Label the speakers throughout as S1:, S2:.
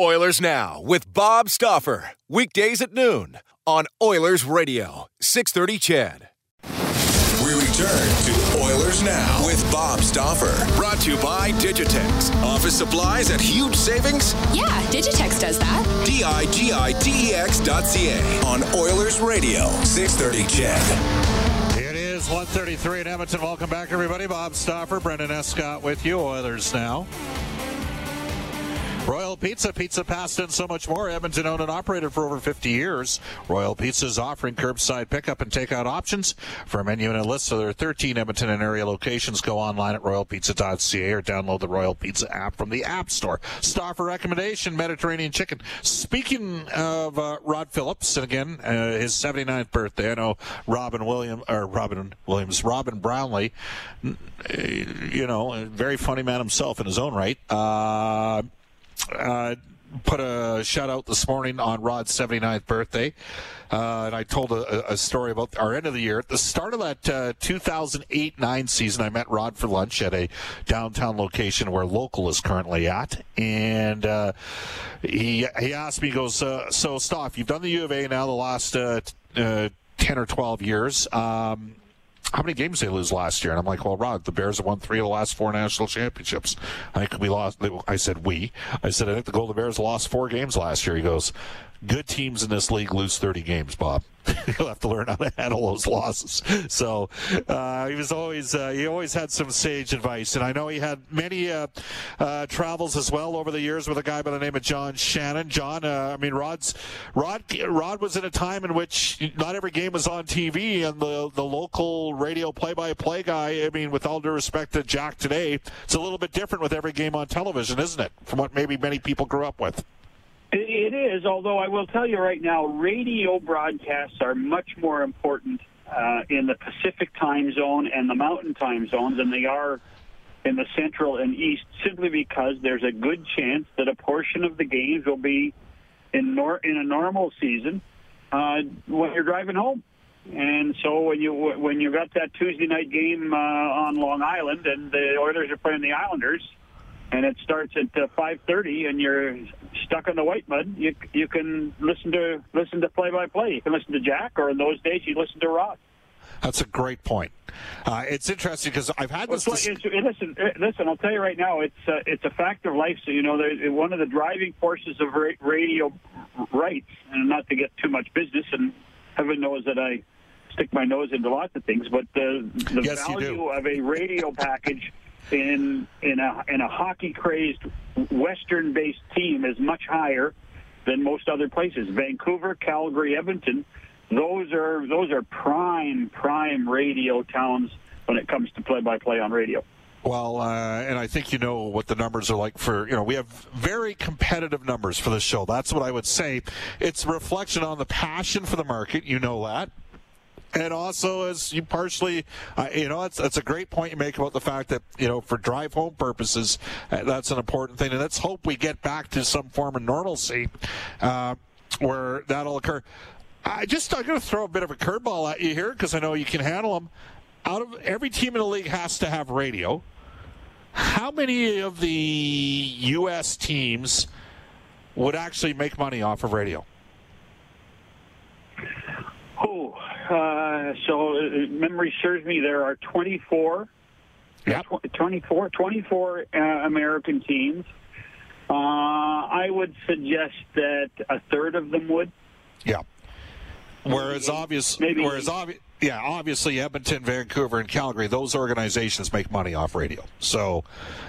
S1: Oilers Now with Bob Stauffer. Weekdays at noon on Oilers Radio, 630 CHED.
S2: We return to Oilers Now with Bob Stauffer.
S1: Brought to you by Digitex. Office supplies at huge savings?
S3: Yeah, Digitex does that.
S2: D I G I T E X dot C A on Oilers Radio, 630 CHED.
S4: It is 133 in Edmonton. Welcome back, everybody. Bob Stauffer, Brendan Escott with you. Oilers Now. Royal Pizza, pizza, pasta, and so much more. Edmonton owned and operated for over 50 years. Royal Pizza is offering curbside pickup and takeout options. For a menu and a list of their 13 Edmonton and area locations, go online at royalpizza.ca or download the Royal Pizza app from the App Store. Stauffer recommendation, Mediterranean chicken. Speaking of uh, Rod Phillips, and again, uh, his 79th birthday, I know Robin Williams, or Robin Williams, Robin Brownlee, you know, a very funny man himself in his own right. Uh, uh, put a shout out this morning on Rod's 79th birthday. Uh, and I told a, a, story about our end of the year. At the start of that uh, 2008 9 season, I met Rod for lunch at a downtown location where local is currently at. And uh, he, he asked me, he goes, uh, So, Stoff, you've done the U of A now the last uh, uh, 10 or 12 years. Um, how many games they lose last year? And I'm like, well, Rod, the Bears have won three of the last four national championships. I think we lost. I said we. I said I think the Golden Bears lost four games last year. He goes, good teams in this league lose 30 games, Bob. You'll have to learn how to handle those losses. So uh, he was always uh, he always had some sage advice, and I know he had many uh, uh travels as well over the years with a guy by the name of John Shannon. John, uh, I mean, Rod's Rod Rod was in a time in which not every game was on TV, and the the local radio play-by-play guy. I mean, with all due respect to Jack today, it's a little bit different with every game on television, isn't it? From what maybe many people grew up with.
S5: It is, although I will tell you right now, radio broadcasts are much more important uh, in the Pacific time zone and the Mountain time zones than they are in the Central and East, simply because there's a good chance that a portion of the games will be in nor- in a normal season uh, when you're driving home. And so when you when you got that Tuesday night game uh, on Long Island and the Oilers are playing the Islanders, and it starts at uh, 5:30, and you're stuck in the Whitemud, you you can listen to listen to play by play. You can listen to Jack, or in those days, you listen to Rod.
S4: That's a great point. Uh, it's interesting because I've had this.
S5: Well, dis- listen, uh, listen. I'll tell you right now, it's uh, it's a fact of life. So you know, one of the driving forces of radio rights, and not to get too much business, and heaven knows that I stick my nose into lots of things, but the the
S4: yes,
S5: value of a radio package in in a in a hockey crazed western based team is much higher than most other places. Vancouver, Calgary, Edmonton, those are those are prime prime radio towns when it comes to play by play on radio.
S4: Well, uh, and I think you know what the numbers are like for, you know, we have very competitive numbers for this show. That's what I would say. It's reflection on the passion for the market. You know that and also as you partially, uh, you know, it's it's a great point you make about the fact that you know for drive home purposes, uh, that's an important thing, and let's hope we get back to some form of normalcy uh, where that'll occur. I just I'm going to throw a bit of a curveball at you here because I know you can handle them. Out of every team in the league has to have radio. How many of the U.S. teams would actually make money off of radio?
S5: Oh, uh, so uh, memory serves me, there are 24,
S4: Yep.
S5: tw- 24, 24 uh, American teams. Uh, I would suggest that a third of them would.
S4: Yeah. Whereas obvious,
S5: Maybe-
S4: whereas obvi- yeah, obviously Edmonton, Vancouver, and Calgary, those organizations make money off radio. So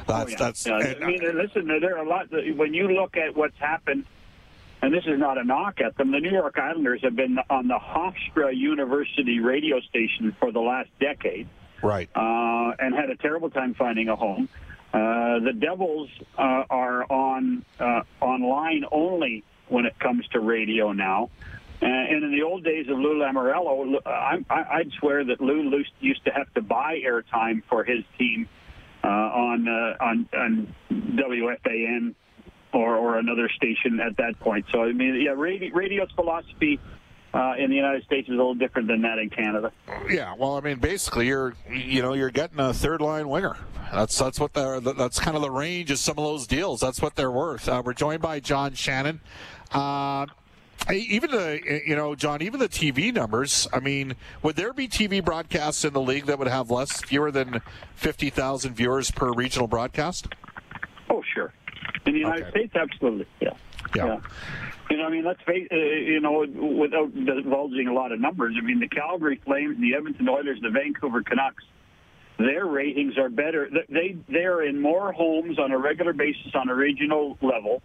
S4: that's
S5: Oh, yeah.
S4: that's.
S5: Yeah, I mean, listen, there are a lot. When you look at what's happened, and this is not a knock at them, the New York Islanders have been on the Hofstra University radio station for the last decade.
S4: right.
S5: uh, and had a terrible time finding a home. Uh, the Devils uh, are on uh, online only when it comes to radio now. Uh, and in the old days of Lou Lamoriello, I, I, I'd swear that Lou used to have to buy airtime for his team uh, on, uh, on on WFAN or, or another station at that point. So I mean, yeah, radio, radio's philosophy uh, in the United States is a little different than that in Canada.
S4: Yeah, well, I mean, basically, you're you know you're getting a third line winger. That's that's what they're that's kind of the range of some of those deals. That's what they're worth. Uh, we're joined by John Shannon. Uh, even the you know John, even the TV numbers. I mean, would there be TV broadcasts in the league that would have less fewer than fifty thousand viewers per regional broadcast?
S5: In the United
S4: Okay.
S5: States, absolutely. Yeah.
S4: Yeah.
S5: You know, I mean, let's face uh, you know, without divulging a lot of numbers, I mean, the Calgary Flames, the Edmonton Oilers, the Vancouver Canucks, their ratings are better. They they're in more homes on a regular basis on a regional level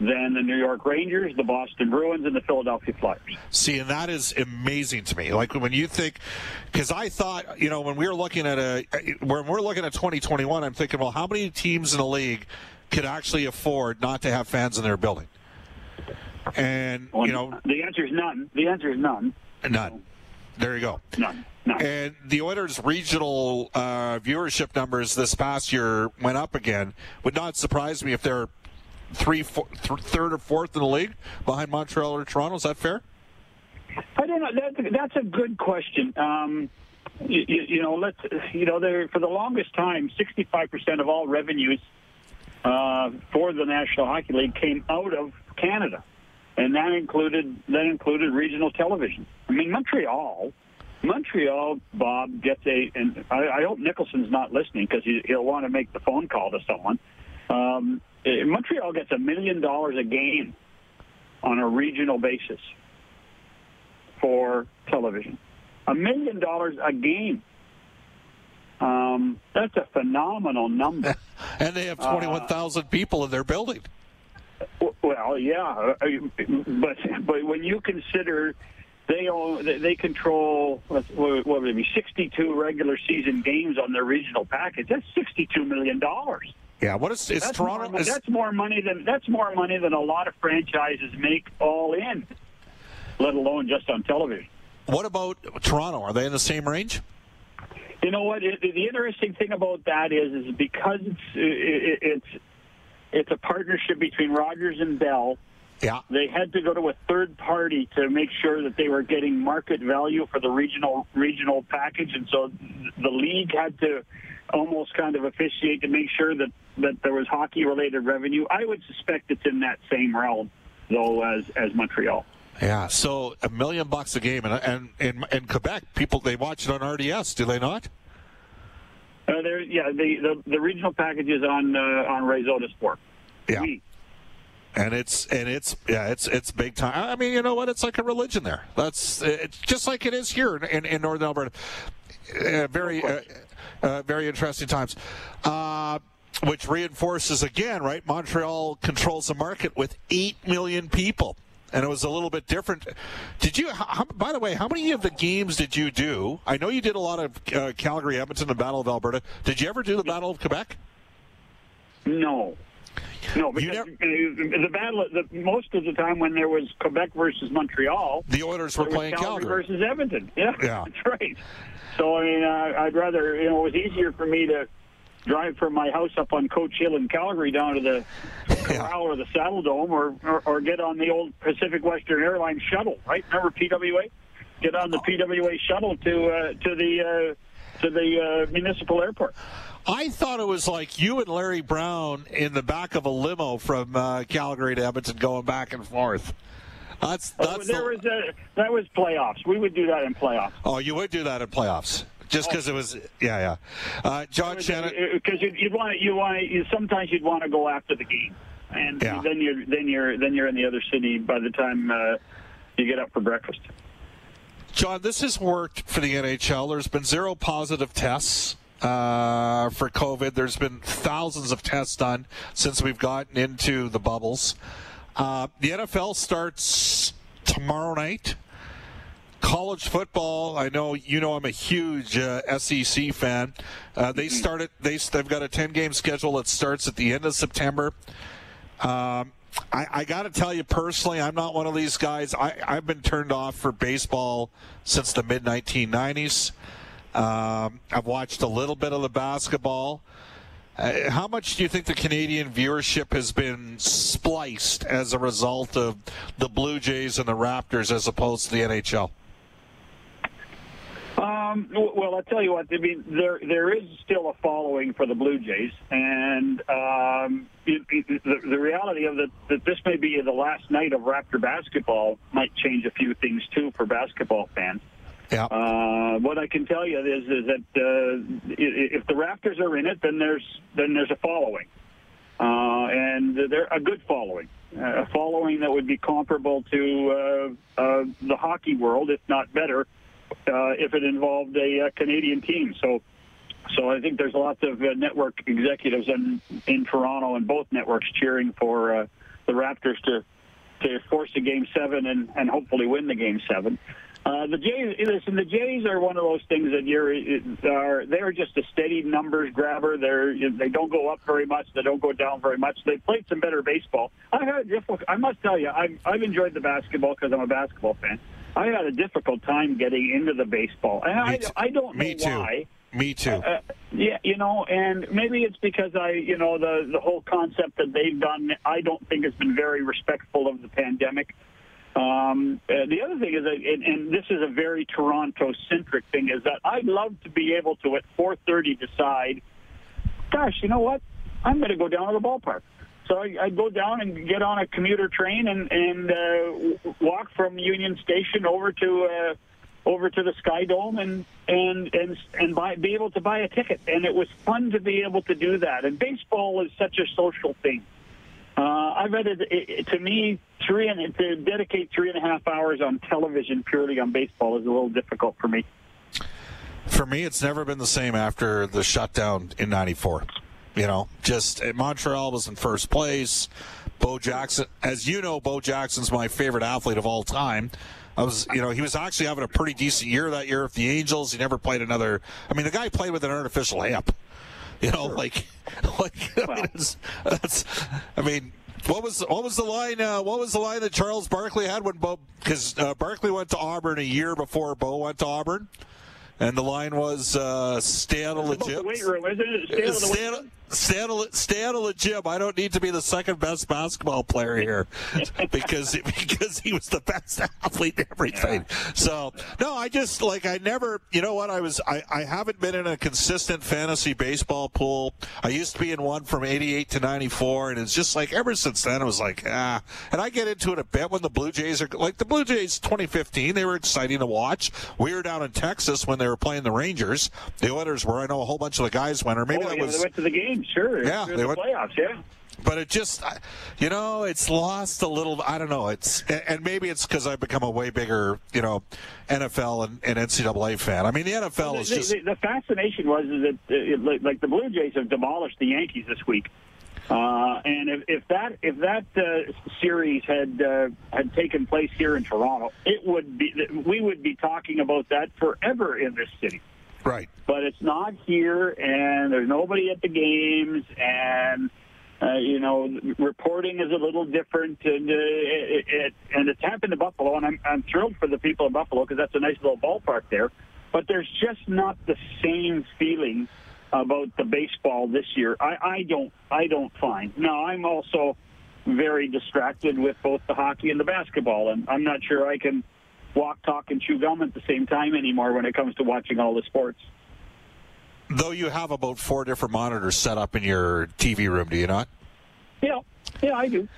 S5: than the New York Rangers, the Boston Bruins, and the Philadelphia Flyers.
S4: See, and that is amazing to me. Like when you think, because I thought, you know, when we were looking at a, when we're looking at 2021, I'm thinking, well, how many teams in the league could actually afford not to have fans in their building? And you know,
S5: the answer is none. The answer is none.
S4: none. There you go.
S5: None. None.
S4: And the Oilers' regional uh, viewership numbers this past year went up again. Would not surprise me if they're three, four, th- third or fourth in the league behind Montreal or Toronto. Is that fair?
S5: I don't know. That, that's a good question. Um, you, you, you know, let's you know, there for the longest time, 65% of all revenues uh, for the National Hockey League came out of Canada, and that included that included regional television. I mean, Montreal. Montreal, Bob gets a, and I, I hope Nicholson's not listening because he, he'll want to make the phone call to someone. Um, eh, Montreal gets a million dollars a game on a regional basis for television. A million dollars a game. Um, that's a phenomenal number.
S4: And they have 21,000 people in their building.
S5: Well, yeah, uh, but but when you consider they own, they- control what what would it be, 62 regular season games on their regional package. That's 62 million dollars.
S4: Yeah, what is, is
S5: That's
S4: Toronto?
S5: more,
S4: Is,
S5: that's more money than that's more money than a lot of franchises make all in, let alone just on television.
S4: what about Toronto? Are they in the same range?
S5: You know what? It, the interesting thing about that is, is because it's it, it's it's a partnership between Rogers and Bell.
S4: Yeah.
S5: They had to go to a third party to make sure that they were getting market value for the regional regional package, and so the league had to almost kind of officiate to make sure that that there was hockey related revenue. I would suspect it's in that same realm, though, as as Montreal.
S4: Yeah. So a million bucks a game, and and in, in Quebec, people they watch it on RDS, do they not?
S5: Uh, there, yeah, the, the the regional package is on uh, on Réseau des sports.
S4: Yeah.
S5: We-
S4: And it's and it's yeah, it's it's big time. I mean, you know what? It's like a religion there. That's it's just like it is here in, in, in northern Alberta. Uh, very uh, uh, very interesting times. Uh, which reinforces again, right? Montreal controls the market with eight million people, and it was a little bit different. Did you? How, by the way, how many of the games did you do? I know you did a lot of uh, Calgary, Edmonton, the Battle of Alberta. Did you ever do the Battle of Quebec?
S5: No. No, because
S4: never-
S5: the battle, the, most of the time when there was Quebec versus Montreal,
S4: The Oilers were playing
S5: Calgary,
S4: Calgary.
S5: versus Edmonton. Yeah,
S4: Yeah.
S5: that's right. So I mean, uh, I'd rather you know it was easier for me to drive from my house up on Coach Hill in Calgary down to the Corral or the Saddledome, or, or or get on the old Pacific Western Airlines shuttle. Right? Remember PWA? Get on the PWA shuttle to uh, to the uh, to the uh, municipal airport.
S4: I thought it was like you and Larry Brown in the back of a limo from uh, Calgary to Edmonton going back and forth. That's that's
S5: there
S4: the,
S5: was a, that was playoffs. We would do that in playoffs.
S4: Oh, you would do that in playoffs. Just because it was, yeah, yeah. Uh, John Shannon,
S5: because you'd, you'd want you want you, sometimes you'd want to go after the game, and
S4: Yeah.
S5: then you're then you're then you're in the other city by the time uh, you get up for breakfast.
S4: John, this has worked for the NHL. There's been zero positive tests uh, for COVID. There's been thousands of tests done since we've gotten into the bubbles. Uh, the NFL starts tomorrow night. College football, I know you know I'm a huge uh, SEC fan. Uh, they started they they've got a 10 game schedule that starts at the end of September. Um, I, I got to tell you personally, I'm not one of these guys. I, I've been turned off for baseball since the mid 1990s. Um, I've watched a little bit of the basketball. Uh, how much do you think the Canadian viewership has been spliced as a result of the Blue Jays and the Raptors as opposed to the NHL?
S5: Um, well, I'll tell you what. I mean, there there is still a following for the Blue Jays, and um, it, it, the, the reality of that that this may be the last night of Raptor basketball might change a few things too for basketball fans.
S4: Yeah.
S5: Uh, what I can tell you is is that uh, if the Raptors are in it, then there's then there's a following, uh, and they're a good following, a following that would be comparable to uh, uh, the hockey world, if not better, uh, if it involved a, uh Canadian team. So. So I think there's lots of uh, network executives in in Toronto and both networks cheering for uh, the Raptors to to force a game seven and, and hopefully win the game seven. Uh, the Jays, listen, the Jays are one of those things that you're are they're just a steady numbers grabber. They're they don't go up very much, they don't go down very much. They played some better baseball. I had a difficult. I must tell you, I've I've enjoyed the basketball because I'm a basketball fan. I had a difficult time getting into the baseball, and I. I don't know
S4: Me too.
S5: why.
S4: Me too.
S5: Uh, yeah, you know, and maybe it's because I, you know, the the whole concept that they've done, I don't think has been very respectful of the pandemic. Um, uh, the other thing is, that, and, and this is a very Toronto-centric thing, is that I'd love to be able to at 4:30 decide, gosh, you know what, I'm going to go down to the ballpark. So I, I'd go down and get on a commuter train and and uh, walk from Union Station over to. Uh, over to the SkyDome and and and and buy, be able to buy a ticket. And it was fun to be able to do that. And baseball is such a social thing. Uh, I read it, to me three and to dedicate three and a half hours on television purely on baseball is a little difficult for me.
S4: For me, it's never been the same after the shutdown in '94. You know, just uh, Montreal was in first place. Bo Jackson, as you know, Bo Jackson's my favorite athlete of all time. I was, you know, he was actually having a pretty decent year that year with the Angels. He never played another. I mean, the guy played with an artificial hip. You know, like, like I mean, it's, that's. I mean, what was what was the line? Uh, what was the line that Charles Barkley had when Bo? Because uh, Barkley went to Auburn a year before Bo went to Auburn, and the line was uh, "Stay out of the
S5: About weight room, isn't it? Stay out of the weight room.
S4: Stay, out of, stay out of the gym. I don't need to be the second best basketball player here because because he was the best athlete and everything. So no, I just like I never. You know what? I was I, I haven't been in a consistent fantasy baseball pool. I used to be in one from '88 to '94, and it's just like ever since then it was like ah. And I get into it a bit when the Blue Jays are like the Blue Jays 2015. They were exciting to watch. We were down in Texas when they were playing the Rangers. The Oilers were. I know a whole bunch of the guys went, or maybe
S5: oh,
S4: that
S5: yeah,
S4: was
S5: they went to the game, sure.
S4: Yeah, they
S5: the
S4: went-
S5: playoffs, yeah.
S4: but it just, you know it's lost a little i don't know it's and maybe it's because i've become a way bigger you know nfl and, and ncaa fan i mean the nfl is
S5: the,
S4: just
S5: the, the fascination was is that uh, it, like, like the Blue Jays have demolished the Yankees this week, uh, and if, if that if that uh, series had uh, had taken place here in Toronto, it would be we would be talking about that forever in this city.
S4: Right
S5: But it's not here, and there's nobody at the games, and uh, you know, reporting is a little different, and uh, it, it, and it's happened to Buffalo, and I'm I'm thrilled for the people in Buffalo because that's a nice little ballpark there. But there's just not the same feeling about the baseball this year. I, I don't I don't find. Now I'm also very distracted with both the hockey and the basketball, and I'm not sure I can walk, talk, and chew gum at the same time anymore when it comes to watching all the sports.
S4: though you have about four different monitors set up in your tv room do you not
S5: Yeah, yeah, I do.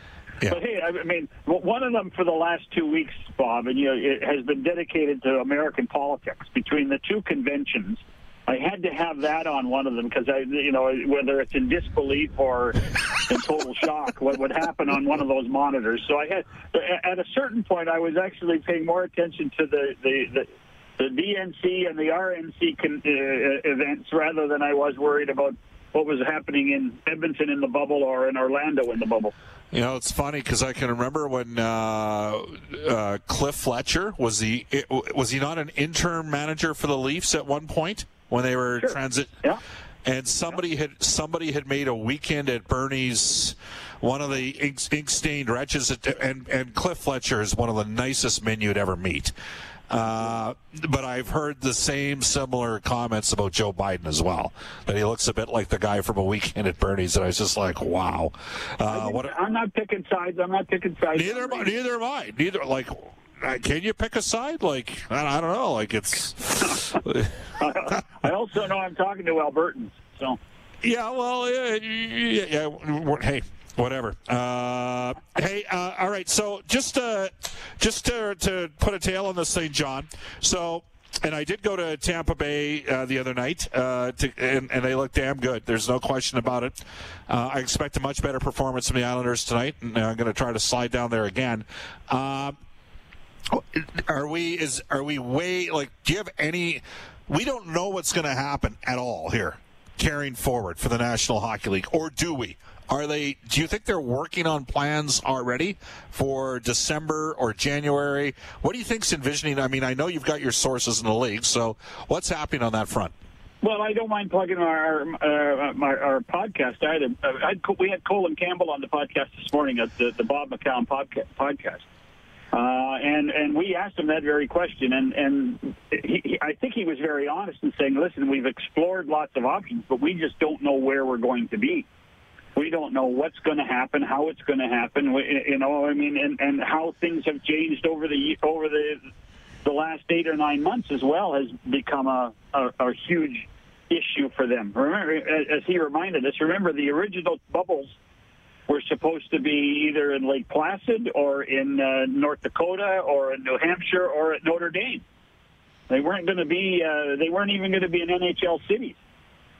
S4: Yeah.
S5: But hey, I mean, one of them for the last two weeks, Bob, and you know, it has been dedicated to American politics between the two conventions. I had to have that on one of them because I, you know, whether it's in disbelief or in total shock, what would happen on one of those monitors. So I had, at a certain point, I was actually paying more attention to the the. the the DNC and the RNC con, uh, events rather than I was worried about what was happening in Edmonton in the bubble or in Orlando in the bubble.
S4: You know, it's funny because I can remember when uh, uh, Cliff Fletcher was he was he not an interim manager for the Leafs at one point when they were
S5: sure.
S4: transit?
S5: Yeah.
S4: And somebody had somebody had made a weekend at Bernie's, one of the ink, ink stained wretches, at, and and Cliff Fletcher is one of the nicest men you'd ever meet. Uh, but I've heard the same similar comments about Joe Biden as well. That he looks a bit like the guy from a weekend at Bernie's, and I was just like, wow.
S5: Uh, what, I'm not picking sides. I'm not picking sides.
S4: Neither, am I, neither am I. Neither like. Uh, can you pick a side? Like I don't know. Like it's.
S5: I also know I'm talking to Albertans, so.
S4: Yeah, well, yeah, yeah, yeah. Hey, whatever. Uh, hey, uh, all right. So just uh, just to, to put a tail on this thing, John. So. And I did go to Tampa Bay uh, the other night, uh, to, and, and, they look damn good. There's no question about it. Uh, I expect a much better performance from the Islanders tonight, and I'm going to try to slide down there again. Uh, are we is are we way like? Do you have any? We don't know what's going to happen at all here, carrying forward for the National Hockey League, or do we? Are they? Do you think they're working on plans already for December or January? What do you think's envisioning? I mean, I know you've got your sources in the league, so what's happening on that front?
S5: Well, I don't mind plugging our uh, my, our podcast either. Uh, I'd, we had Colin Campbell on the podcast this morning at the, the Bob McCown podcast. Uh, and and we asked him that very question, and and he, he, I think he was very honest in saying, "Listen, we've explored lots of options, but we just don't know where we're going to be." we don't know what's going to happen, how it's going to happen. You know, I mean, and, and how things have changed over the over the the last eight or nine months as well has become a, a, a huge issue for them. Remember, as he reminded us, remember the original bubbles were supposed to be either in Lake Placid or in uh, North Dakota or in New Hampshire or at Notre Dame. They weren't going to be. Uh, they weren't even going to be in NHL cities.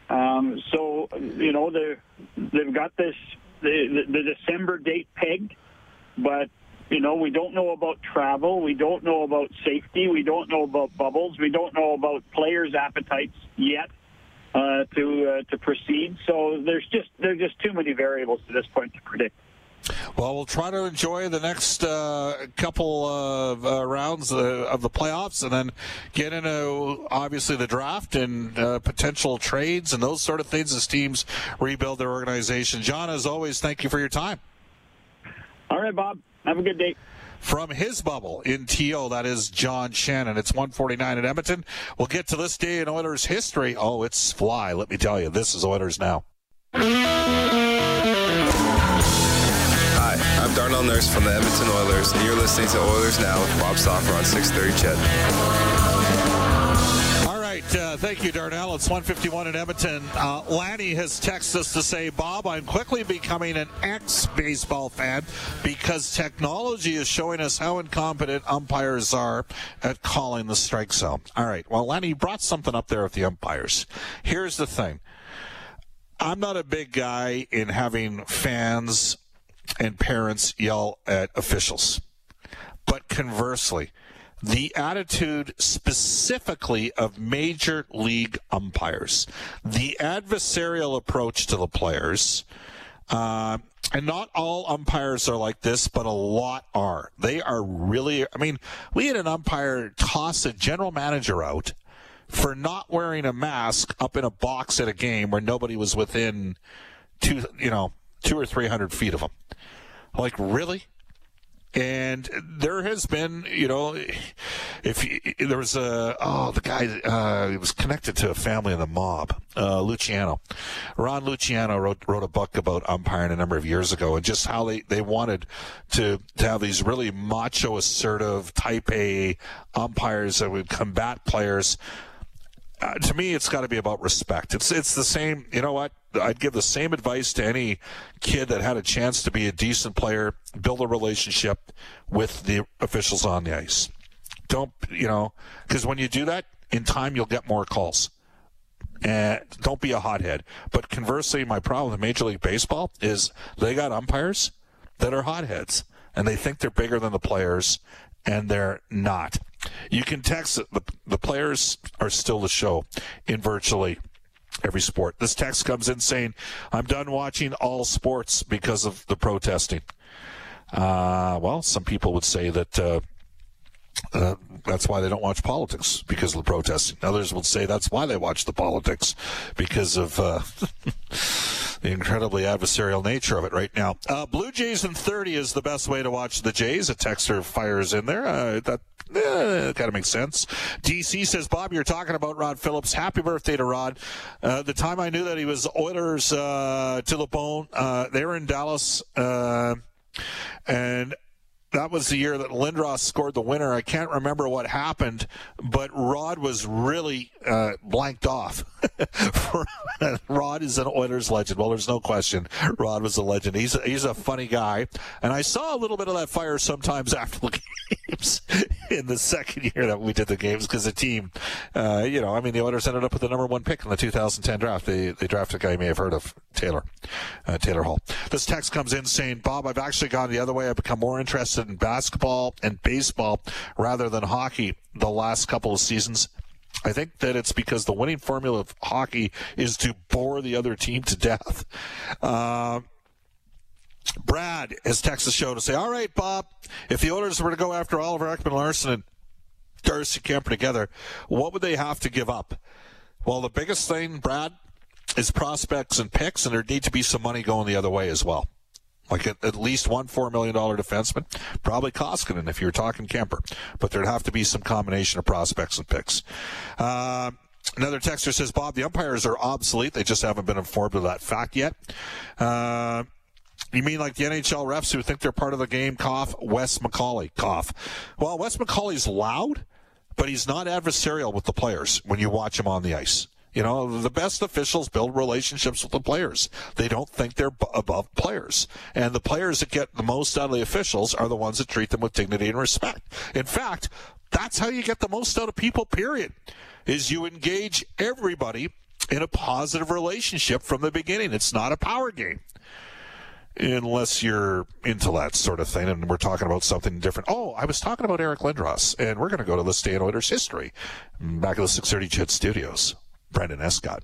S5: Um, so you know they they've got this the, the, the December date pegged, but you know we don't know about travel, we don't know about safety, we don't know about bubbles, we don't know about players' appetites yet uh, to uh, to proceed. So there's just there's just too many variables to this point to predict.
S4: Well, we'll try to enjoy the next uh, couple of uh, rounds uh, of the playoffs and then get into obviously the draft and uh, potential trades and those sort of things as teams rebuild their organization. John, as always, thank you for your time.
S5: All right, Bob. Have a good day.
S4: From his bubble in TO, that is John Shannon. It's 149 at Edmonton. We'll get to this day in Oilers history. Oh, it's fly. Let me tell you, this is Oilers now.
S6: Hi, I'm Darnell Nurse from the Edmonton Oilers, and you're listening to Oilers Now with Bob Stauffer on 630 CHED.
S4: Uh, thank you, Darnell. It's 151 in Edmonton. Uh, Lanny has texted us to say, Bob, I'm quickly becoming an ex-baseball fan because technology is showing us how incompetent umpires are at calling the strike zone. All right, well, Lanny brought something up there with the umpires. Here's the thing. I'm not a big guy in having fans and parents yell at officials. But conversely, the attitude specifically of major league umpires, the adversarial approach to the players, uh, and not all umpires are like this, but a lot are. They are really, I mean, we had an umpire toss a general manager out for not wearing a mask up in a box at a game where nobody was within two, you know, two or three hundred feet of him. Like, really? And there has been, you know, if there was a oh the guy uh, was connected to a family in the mob, uh, Luciano, Ron Luciano wrote wrote a book about umpiring a number of years ago and just how they, they wanted to to have these really macho, assertive, type A umpires that would combat players uh, to me, it's got to be about respect. It's it's the same. You know what? I'd give the same advice to any kid that had a chance to be a decent player, build a relationship with the officials on the ice. Don't you know? Because when you do that, in time you'll get more calls. And don't be a hothead. But conversely, my problem with Major League Baseball is they got umpires that are hotheads, and they think they're bigger than the players, and they're not. You can text it. The, the players are still the show in virtually every sport. This text comes in saying, I'm done watching all sports because of the protesting. Uh, well, some people would say that uh, uh, that's why they don't watch politics because of the protesting. Others will say that's why they watch the politics because of uh, the incredibly adversarial nature of it right now. Uh, Blue Jays in 30 is the best way to watch the Jays. A texter fires in there. Uh, that eh, kind of makes sense. DC says, Bob, you're talking about Rod Phillips. Happy birthday to Rod. Uh, the time I knew that he was Oilers uh, to the bone, uh, they were in Dallas. Uh, and that was the year that Lindros scored the winner. I can't remember what happened, but Rod was really uh, blanked off. Rod is an Oilers legend. Well, there's no question. Rod was a legend. He's a, he's a funny guy, and I saw a little bit of that fire sometimes after the games in the second year that we did the games because the team, uh, you know, I mean, the Oilers ended up with the number one pick in the 2010 draft. They they drafted a guy you may have heard of, Taylor, uh, Taylor Hall. This text comes in saying, Bob, I've actually gone the other way. I've become more interested in basketball and baseball rather than hockey the last couple of seasons. I think that it's because the winning formula of hockey is to bore the other team to death. Uh, Brad has texted the show to say, All right, Bob, if the owners were to go after Oliver Ekman Larsson and Darcy Kuemper together, what would they have to give up? Well, the biggest thing, Brad, is prospects and picks, and there need to be some money going the other way as well like at, at, least one $4 million defenseman, probably Koskinen if you're talking Kuemper. But there'd have to be some combination of prospects and picks. Uh, Another texter says, Bob, the umpires are obsolete. They just haven't been informed of that fact yet. Uh, you mean like the NHL refs who think they're part of the game? Cough. Wes McCauley. Cough. Well, Wes McCauley's loud, but he's not adversarial with the players when you watch him on the ice. You know, the best officials build relationships with the players. They don't think they're above players. And the players that get the most out of the officials are the ones that treat them with dignity and respect. In fact, that's how you get the most out of people, period, is you engage everybody in a positive relationship from the beginning. It's not a power game. Unless you're into that sort of thing, and we're talking about something different. Oh, I was talking about Eric Lindros, and we're going to go to the State Oilers history back at the 630 CHED Studios. Brendan Escott.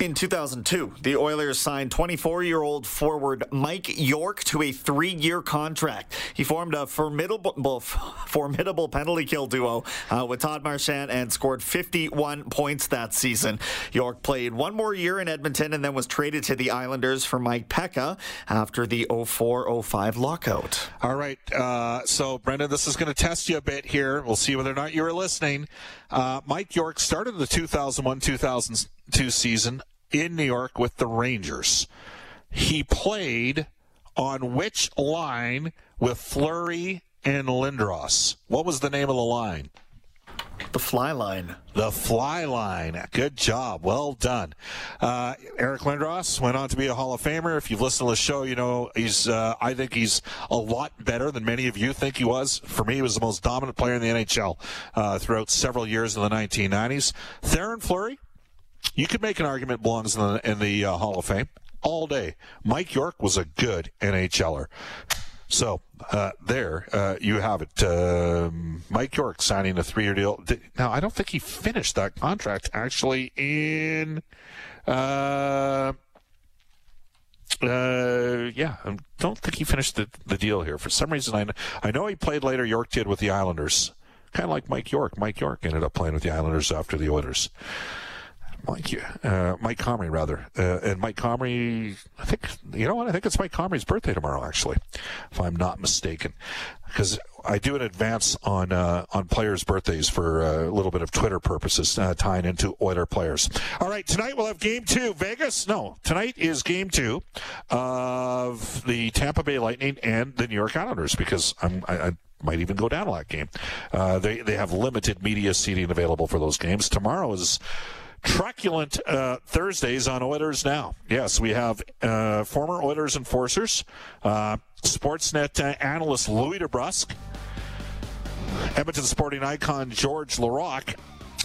S7: In 2002, the Oilers signed 24 year old forward Mike York to a three year contract. He formed a formidable, formidable penalty kill duo uh, with Todd Marchant and scored 51 points that season. York played one more year in Edmonton and then was traded to the Islanders for Mike Peca after the 04 05 lockout.
S4: All right. Uh, so, Brendan, this is going to test you a bit here. We'll see whether or not you were listening. Uh, Mike York started the 2001 2002 season in New York with the Rangers. He played on which line with Fleury and Lindros? What was the name of the line?
S7: The fly line.
S4: The fly line. Good job. Well done. Uh, Eric Lindros went on to be a Hall of Famer. If you've listened to the show, you know he's. Uh, I think he's a lot better than many of you think he was. For me, he was the most dominant player in the NHL uh, throughout several years in the 1990s. Theoren Fleury, you could make an argument belongs in the, in the uh, Hall of Fame all day. Mike York was a good NHLer. So uh, there uh, you have it. Um, Mike York signing a three-year deal. Now I don't think he finished that contract actually in. Uh, uh, yeah, I don't think he finished the, the deal here. For some reason, I I know he played later. York did with the Islanders, kind of like Mike York. Mike York ended up playing with the Islanders after the Oilers. Mike, uh, Mike Comrie, rather. Uh, and Mike Comrie, I think, you know what? I think it's Mike Comrie's birthday tomorrow, actually, if I'm not mistaken. Because I do an advance on uh, on players' birthdays for uh, a little bit of Twitter purposes, uh, tying into Oiler players. All right, tonight we'll have game two. Vegas? No, tonight is game two of the Tampa Bay Lightning and the New York Islanders because I'm, I, I might even go down to that game. Uh, they they have limited media seating available for those games. Tomorrow is truculent uh, Thursdays on Oilers Now. Yes, we have uh, former Oilers enforcers, uh, Sportsnet uh, analyst Louie DeBrusk, Edmonton sporting icon Georges Laraque,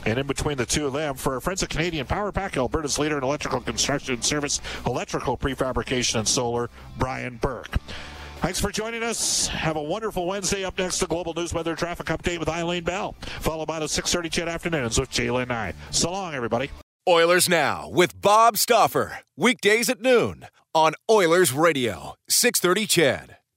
S4: and in between the two of them, for our friends at Canadian Power Pack, Alberta's leader in electrical construction service, electrical prefabrication, and solar, Brian Burke. Thanks for joining us. Have a wonderful Wednesday. Up next, the Global News Weather Traffic Update with Eileen Bell, followed by the 6.30 CHED Afternoons with Jalen Nye. So long, everybody.
S1: Oilers Now with Bob Stauffer. Weekdays at noon on Oilers Radio, 630 CHED.